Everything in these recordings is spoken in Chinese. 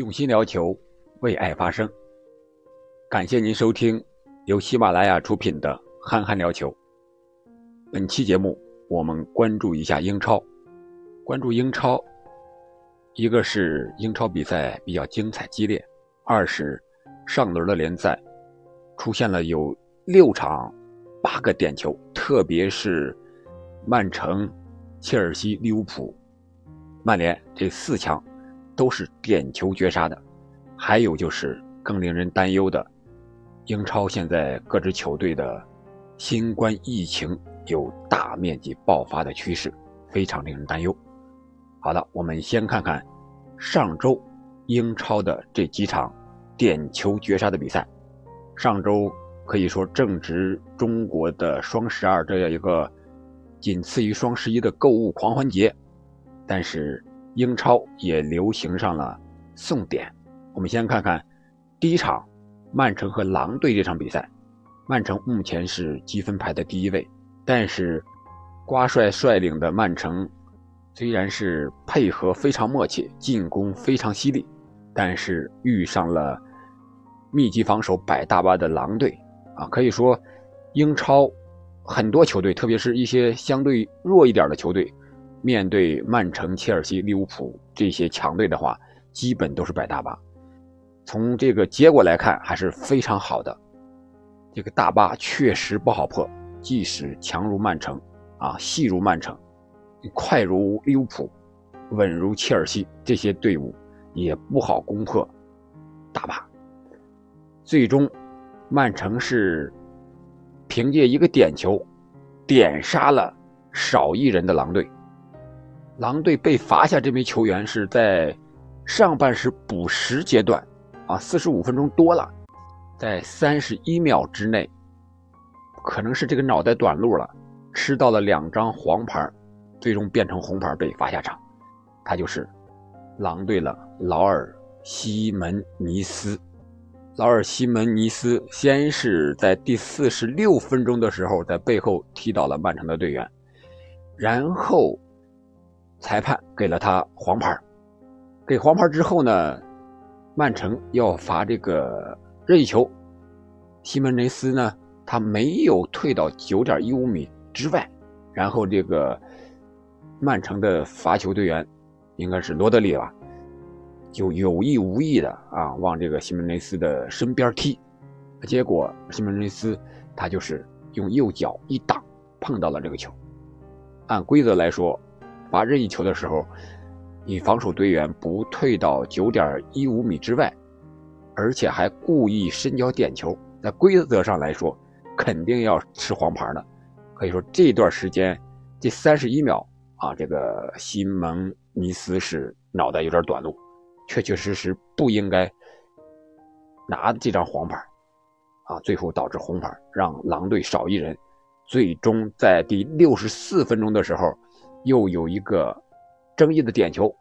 用心聊球，为爱发声。感谢您收听由喜马拉雅出品的《憨憨聊球》。本期节目，我们关注一下英超。关注英超，一个是英超比赛比较精彩激烈，二是上轮的联赛出现了有六场八个点球，特别是曼城、切尔西、利物浦、曼联这四强。都是点球绝杀的，还有就是更令人担忧的，英超现在各支球队的新冠疫情有大面积爆发的趋势，非常令人担忧。好的，我们先看看上周英超的这几场点球绝杀的比赛。上周可以说正值中国的双十二这样一个仅次于双十一的购物狂欢节，但是。英超也流行上了送点。我们先看看第一场，曼城和狼队这场比赛。曼城目前是积分排的第一位，但是瓜帅率领的曼城虽然是配合非常默契，进攻非常犀利，但是遇上了密集防守摆大巴的狼队啊，可以说英超很多球队，特别是一些相对弱一点的球队。面对曼城、切尔西、利物浦这些强队的话，基本都是摆大巴。从这个结果来看，还是非常好的。这个大巴确实不好破，即使强如曼城，啊，细如曼城，快如利物浦，稳如切尔西这些队伍，也不好攻破大巴。最终，曼城是凭借一个点球，点杀了少一人的狼队。狼队被罚下这名球员是在上半时补时阶段，啊，四十五分钟多了，在三十一秒之内，可能是这个脑袋短路了，吃到了两张黄牌，最终变成红牌被罚下场。他就是狼队了，劳尔西门尼斯。劳尔西门尼斯先是在第四十六分钟的时候在背后踢倒了曼城的队员，然后。裁判给了他黄牌，给黄牌之后呢，曼城要罚这个任意球，西门内斯呢，他没有退到九点一五米之外，然后这个曼城的罚球队员应该是罗德里吧，就有意无意的啊往这个西门内斯的身边踢，结果西门内斯他就是用右脚一挡，碰到了这个球，按规则来说。罚任意球的时候，你防守队员不退到九点一五米之外，而且还故意伸脚点球，在规则上来说，肯定要吃黄牌的。可以说这段时间，这三十一秒啊，这个西蒙尼斯是脑袋有点短路，确确实实不应该拿这张黄牌啊，最后导致红牌，让狼队少一人。最终在第六十四分钟的时候。又有一个争议的点球，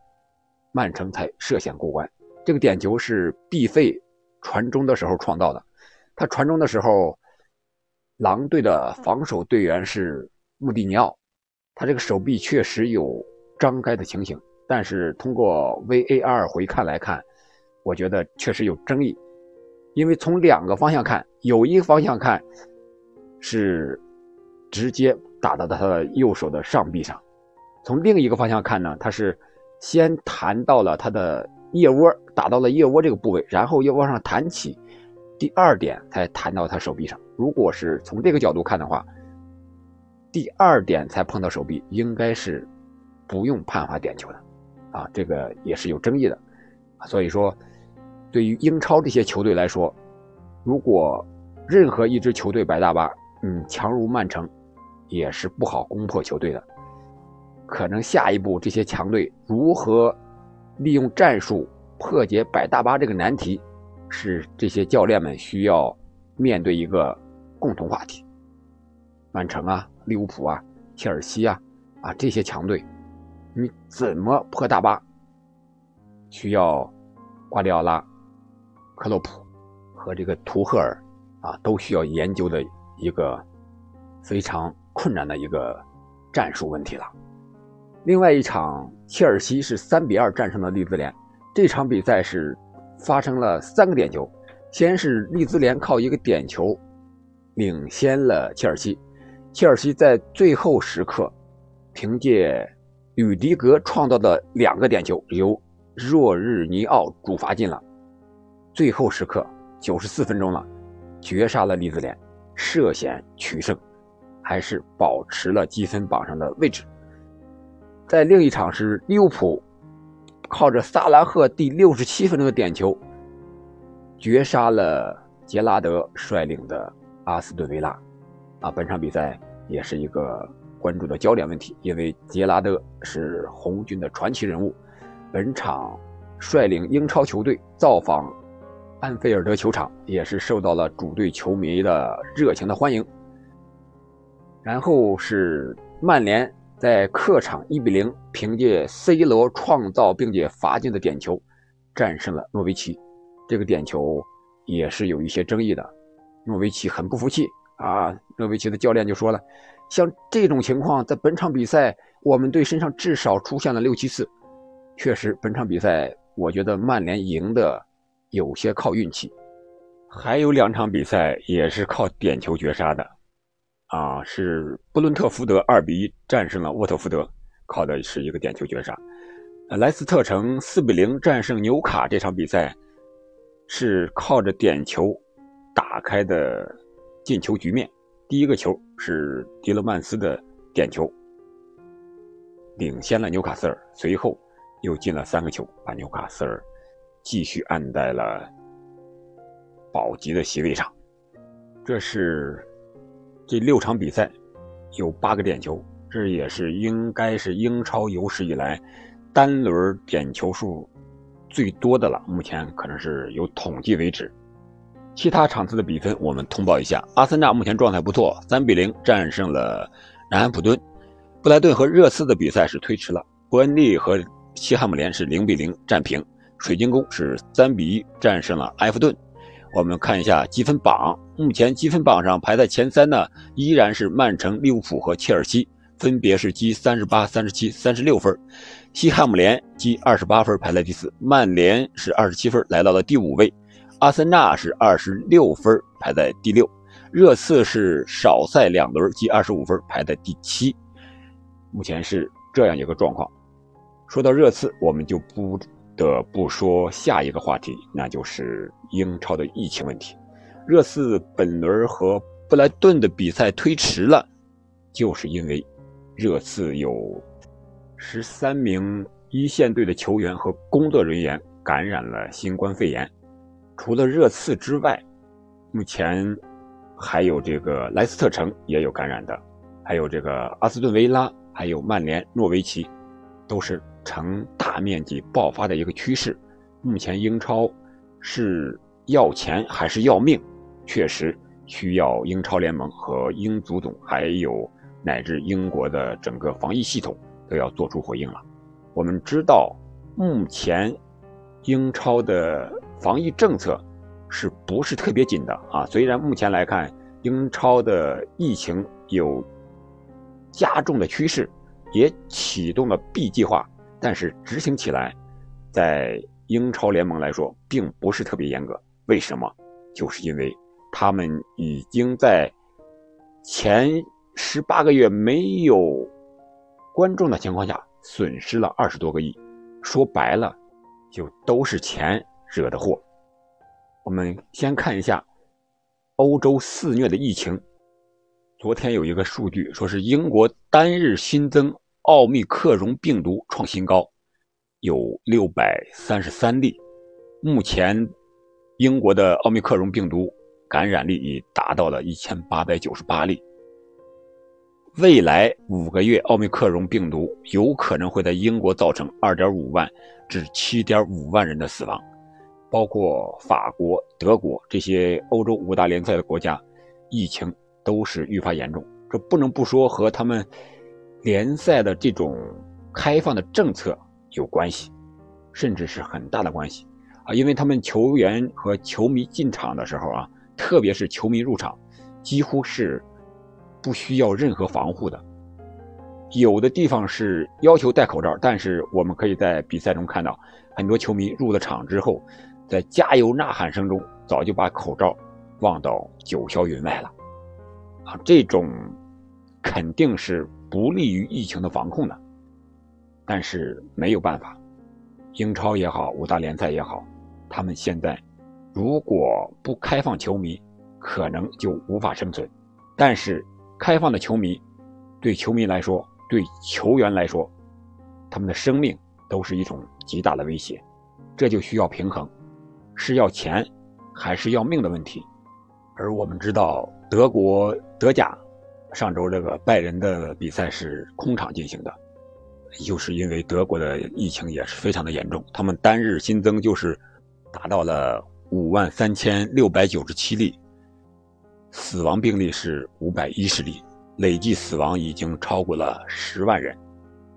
曼城才涉险过关。这个点球是毕费传中的时候创造的。他传中的时候，狼队的防守队员是穆蒂尼奥，他这个手臂确实有张开的情形，但是通过 VAR 回看来看，我觉得确实有争议。因为从两个方向看，有一个方向看是直接打到他的右手的上臂上。从另一个方向看呢，他是先弹到了他的腋窝，打到了腋窝这个部位，然后又往上弹起，第二点才弹到他手臂上。如果是从这个角度看的话，第二点才碰到手臂，应该是不用判罚点球的，啊，这个也是有争议的。所以说，对于英超这些球队来说，如果任何一支球队摆大巴，嗯，强如曼城，也是不好攻破球队的。可能下一步这些强队如何利用战术破解摆大巴这个难题，是这些教练们需要面对一个共同话题。曼城啊、利物浦啊、切尔西啊啊这些强队，你怎么破大巴？需要瓜迪奥拉、克洛普和这个图赫尔啊都需要研究的一个非常困难的一个战术问题了。另外一场，切尔西是三比二战胜了利兹联。这场比赛是发生了三个点球，先是利兹联靠一个点球领先了切尔西，切尔西在最后时刻凭借吕迪格创造的两个点球由若日尼奥主罚进了，最后时刻九十四分钟了，绝杀了利兹联，涉险取胜，还是保持了积分榜上的位置。在另一场是利物浦。靠着萨拉赫第六十七分钟的点球，绝杀了杰拉德率领的阿斯顿维拉。啊，本场比赛也是一个关注的焦点问题，因为杰拉德是红军的传奇人物，本场率领英超球队造访安菲尔德球场，也是受到了主队球迷的热情的欢迎。然后是曼联。在客场1比0，凭借 C 罗创造并且罚进的点球，战胜了诺维奇。这个点球也是有一些争议的，诺维奇很不服气啊。诺维奇的教练就说了：“像这种情况，在本场比赛我们队身上至少出现了六七次。”确实，本场比赛我觉得曼联赢的有些靠运气，还有两场比赛也是靠点球绝杀的。啊，是布伦特福德二比一战胜了沃特福德，靠的是一个点球绝杀。莱斯特城四比零战胜纽卡这场比赛，是靠着点球打开的进球局面。第一个球是迪勒曼斯的点球，领先了纽卡斯尔，随后又进了三个球，把纽卡斯尔继续按在了保级的席位上。这是。这六场比赛有八个点球，这也是应该是英超有史以来单轮点球数最多的了。目前可能是有统计为止。其他场次的比分我们通报一下：阿森纳目前状态不错，三比零战胜了南安普敦；布莱顿和热刺的比赛是推迟了；伯恩利和西汉姆联是零比零战平；水晶宫是三比一战胜了埃弗顿。我们看一下积分榜，目前积分榜上排在前三的依然是曼城、利物浦和切尔西，分别是积三十八、三十七、三十六分。西汉姆联积二十八分排在第四，曼联是二十七分来到了第五位，阿森纳是二十六分排在第六，热刺是少赛两轮积二十五分排在第七。目前是这样一个状况。说到热刺，我们就不。得不说下一个话题，那就是英超的疫情问题。热刺本轮和布莱顿的比赛推迟了，就是因为热刺有十三名一线队的球员和工作人员感染了新冠肺炎。除了热刺之外，目前还有这个莱斯特城也有感染的，还有这个阿斯顿维拉，还有曼联、诺维奇，都是。呈大面积爆发的一个趋势，目前英超是要钱还是要命？确实需要英超联盟和英足总，还有乃至英国的整个防疫系统都要做出回应了。我们知道，目前英超的防疫政策是不是特别紧的啊？虽然目前来看，英超的疫情有加重的趋势，也启动了 B 计划。但是执行起来，在英超联盟来说，并不是特别严格。为什么？就是因为他们已经在前十八个月没有观众的情况下，损失了二十多个亿。说白了，就都是钱惹的祸。我们先看一下欧洲肆虐的疫情。昨天有一个数据，说是英国单日新增。奥密克戎病毒创新高，有六百三十三例。目前，英国的奥密克戎病毒感染率已达到了一千八百九十八例。未来五个月，奥密克戎病毒有可能会在英国造成二点五万至七点五万人的死亡，包括法国、德国这些欧洲五大联赛的国家，疫情都是愈发严重。这不能不说和他们。联赛的这种开放的政策有关系，甚至是很大的关系啊！因为他们球员和球迷进场的时候啊，特别是球迷入场，几乎是不需要任何防护的。有的地方是要求戴口罩，但是我们可以在比赛中看到，很多球迷入了场之后，在加油呐喊声中，早就把口罩忘到九霄云外了。啊，这种肯定是不利于疫情的防控的。但是没有办法，英超也好，五大联赛也好，他们现在如果不开放球迷，可能就无法生存。但是开放的球迷，对球迷来说，对球员来说，他们的生命都是一种极大的威胁。这就需要平衡，是要钱还是要命的问题。而我们知道，德国德甲上周这个拜仁的比赛是空场进行的。就是因为德国的疫情也是非常的严重，他们单日新增就是达到了五万三千六百九十七例，死亡病例是五百一十例，累计死亡已经超过了十万人。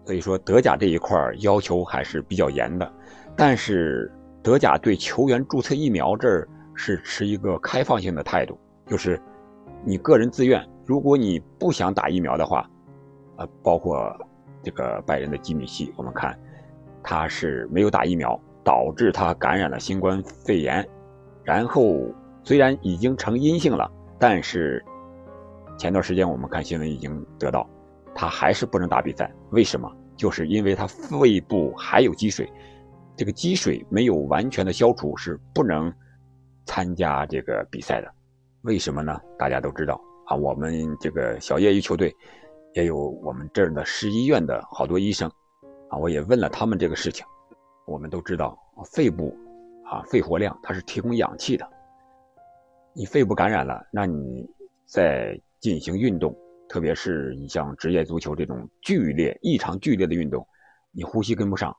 所以说德甲这一块要求还是比较严的，但是德甲对球员注册疫苗这儿是持一个开放性的态度，就是你个人自愿，如果你不想打疫苗的话，呃，包括。这个拜仁的基米希，我们看，他是没有打疫苗，导致他感染了新冠肺炎，然后虽然已经呈阴性了，但是前段时间我们看新闻已经得到，他还是不能打比赛。为什么？就是因为他肺部还有积水，这个积水没有完全的消除，是不能参加这个比赛的。为什么呢？大家都知道啊，我们这个小业余球队。也有我们这儿的市医院的好多医生，啊，我也问了他们这个事情。我们都知道，肺部啊，肺活量它是提供氧气的。你肺部感染了，那你在进行运动，特别是你像职业足球这种剧烈、异常剧烈的运动，你呼吸跟不上，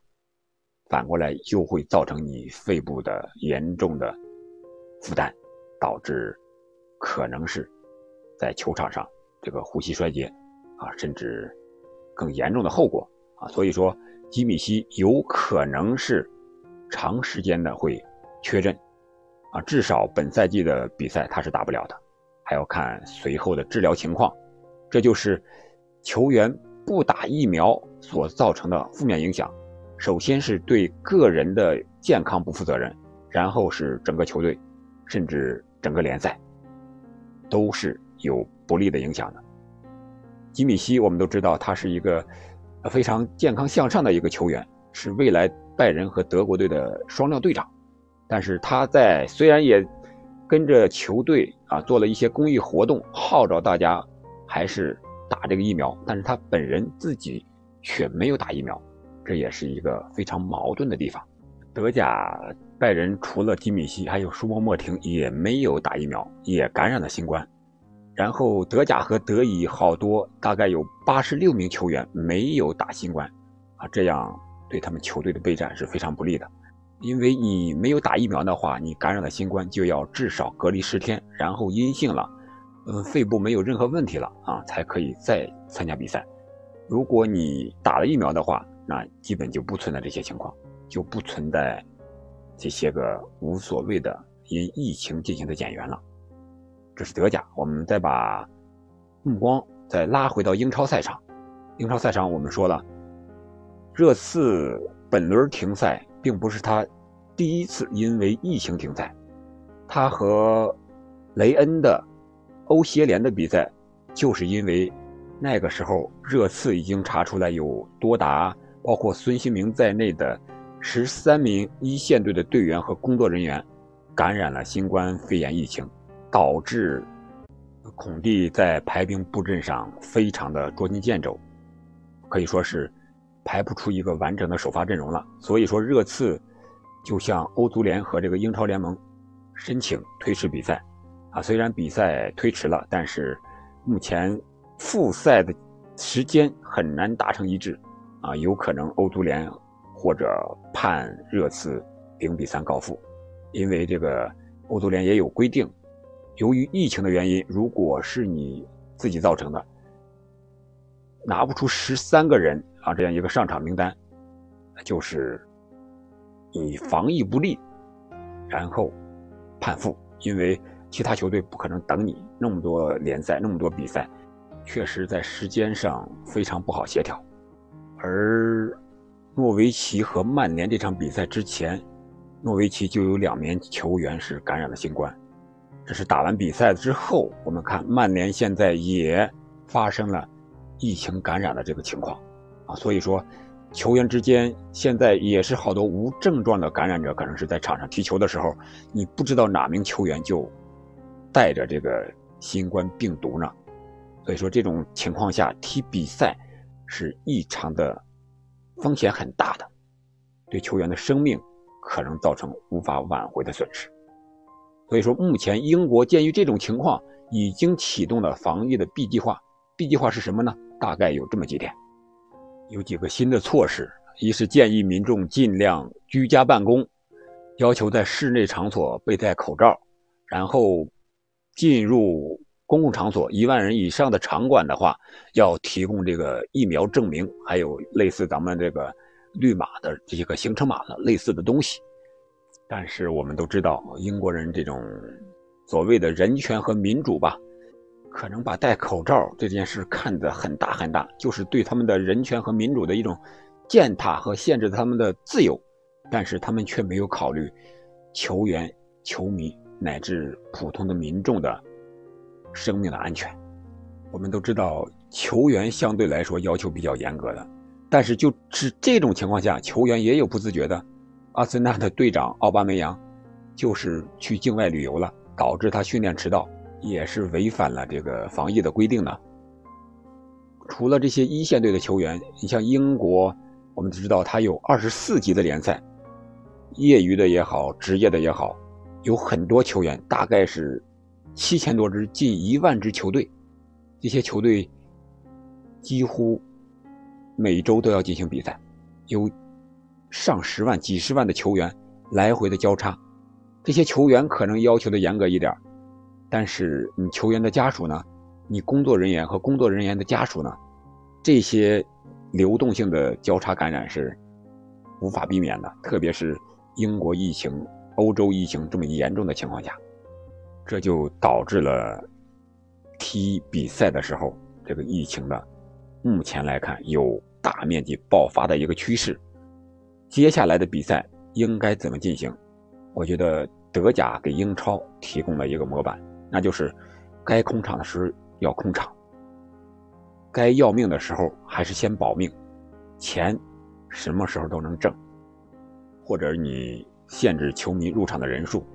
反过来就会造成你肺部的严重的负担，导致可能是在球场上这个呼吸衰竭。啊，甚至更严重的后果啊！所以说，吉米西有可能是长时间的会缺阵啊，至少本赛季的比赛他是打不了的，还要看随后的治疗情况。这就是球员不打疫苗所造成的负面影响。首先是对个人的健康不负责任，然后是整个球队，甚至整个联赛都是有不利的影响的。吉米西，我们都知道他是一个非常健康向上的一个球员，是未来拜仁和德国队的双料队长。但是他在虽然也跟着球队啊做了一些公益活动，号召大家还是打这个疫苗，但是他本人自己却没有打疫苗，这也是一个非常矛盾的地方。德甲拜仁除了吉米西，还有舒波莫廷也没有打疫苗，也感染了新冠。然后德甲和德乙好多，大概有八十六名球员没有打新冠，啊，这样对他们球队的备战是非常不利的。因为你没有打疫苗的话，你感染了新冠就要至少隔离十天，然后阴性了，嗯，肺部没有任何问题了啊，才可以再参加比赛。如果你打了疫苗的话，那基本就不存在这些情况，就不存在这些个无所谓的因疫情进行的减员了。这是德甲，我们再把目光再拉回到英超赛场。英超赛场，我们说了，热刺本轮停赛并不是他第一次因为疫情停赛，他和雷恩的欧协联的比赛，就是因为那个时候热刺已经查出来有多达包括孙兴民在内的十三名一线队的队员和工作人员感染了新冠肺炎疫情。导致孔蒂在排兵布阵上非常的捉襟见肘，可以说是排不出一个完整的首发阵容了。所以说，热刺就向欧足联和这个英超联盟申请推迟比赛。啊，虽然比赛推迟了，但是目前复赛的时间很难达成一致。啊，有可能欧足联或者判热刺零比三告负，因为这个欧足联也有规定。由于疫情的原因，如果是你自己造成的，拿不出十三个人啊这样一个上场名单，就是你防疫不力，然后判负。因为其他球队不可能等你那么多联赛那么多比赛，确实在时间上非常不好协调。而诺维奇和曼联这场比赛之前，诺维奇就有两名球员是感染了新冠。这是打完比赛之后，我们看曼联现在也发生了疫情感染的这个情况啊，所以说球员之间现在也是好多无症状的感染者，可能是在场上踢球的时候，你不知道哪名球员就带着这个新冠病毒呢。所以说这种情况下踢比赛是异常的风险很大的，对球员的生命可能造成无法挽回的损失。所以说，目前英国鉴于这种情况，已经启动了防疫的 B 计划。B 计划是什么呢？大概有这么几点，有几个新的措施：一是建议民众尽量居家办公，要求在室内场所佩戴口罩，然后进入。公共场所一万人以上的场馆的话，要提供这个疫苗证明，还有类似咱们这个绿码的这个行程码的类似的东西。但是我们都知道，英国人这种所谓的人权和民主吧，可能把戴口罩这件事看得很大很大，就是对他们的人权和民主的一种践踏和限制他们的自由。但是他们却没有考虑球员、球迷乃至普通的民众的。生命的安全，我们都知道，球员相对来说要求比较严格的，但是就是这种情况下，球员也有不自觉的。阿森纳的队长奥巴梅扬就是去境外旅游了，导致他训练迟到，也是违反了这个防疫的规定呢。除了这些一线队的球员，你像英国，我们知道他有二十四级的联赛，业余的也好，职业的也好，有很多球员，大概是。七千多支，近一万支球队，这些球队几乎每周都要进行比赛，有上十万、几十万的球员来回的交叉。这些球员可能要求的严格一点，但是你球员的家属呢？你工作人员和工作人员的家属呢？这些流动性的交叉感染是无法避免的，特别是英国疫情、欧洲疫情这么严重的情况下。这就导致了踢比赛的时候，这个疫情的目前来看有大面积爆发的一个趋势。接下来的比赛应该怎么进行？我觉得德甲给英超提供了一个模板，那就是该空场的时候要空场，该要命的时候还是先保命，钱什么时候都能挣，或者你限制球迷入场的人数。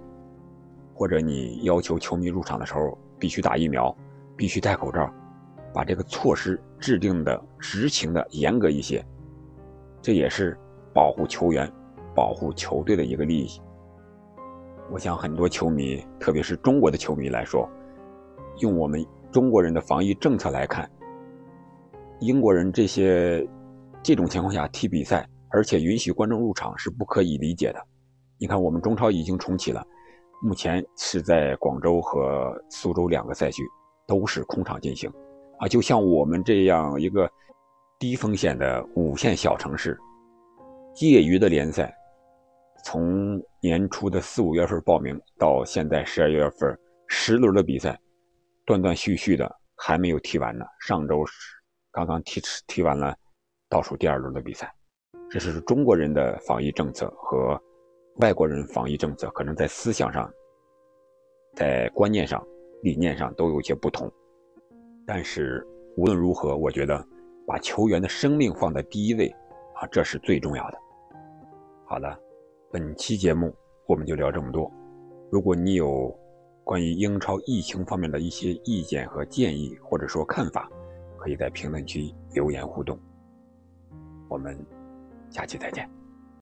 或者你要求球迷入场的时候必须打疫苗，必须戴口罩，把这个措施制定的执行的严格一些，这也是保护球员、保护球队的一个利益。我想很多球迷，特别是中国的球迷来说，用我们中国人的防疫政策来看，英国人这些这种情况下踢比赛，而且允许观众入场是不可以理解的。你看，我们中超已经重启了。目前是在广州和苏州两个赛区都是空场进行，啊，就像我们这样一个低风险的五线小城市，业余的联赛，从年初的四五月份报名到现在十二月份十轮的比赛，断断续续的还没有踢完呢。上周是刚刚踢踢完了倒数第二轮的比赛，这是中国人的防疫政策和。外国人防疫政策可能在思想上、在观念上、理念上都有些不同，但是无论如何，我觉得把球员的生命放在第一位啊，这是最重要的。好的，本期节目我们就聊这么多。如果你有关于英超疫情方面的一些意见和建议，或者说看法，可以在评论区留言互动。我们下期再见。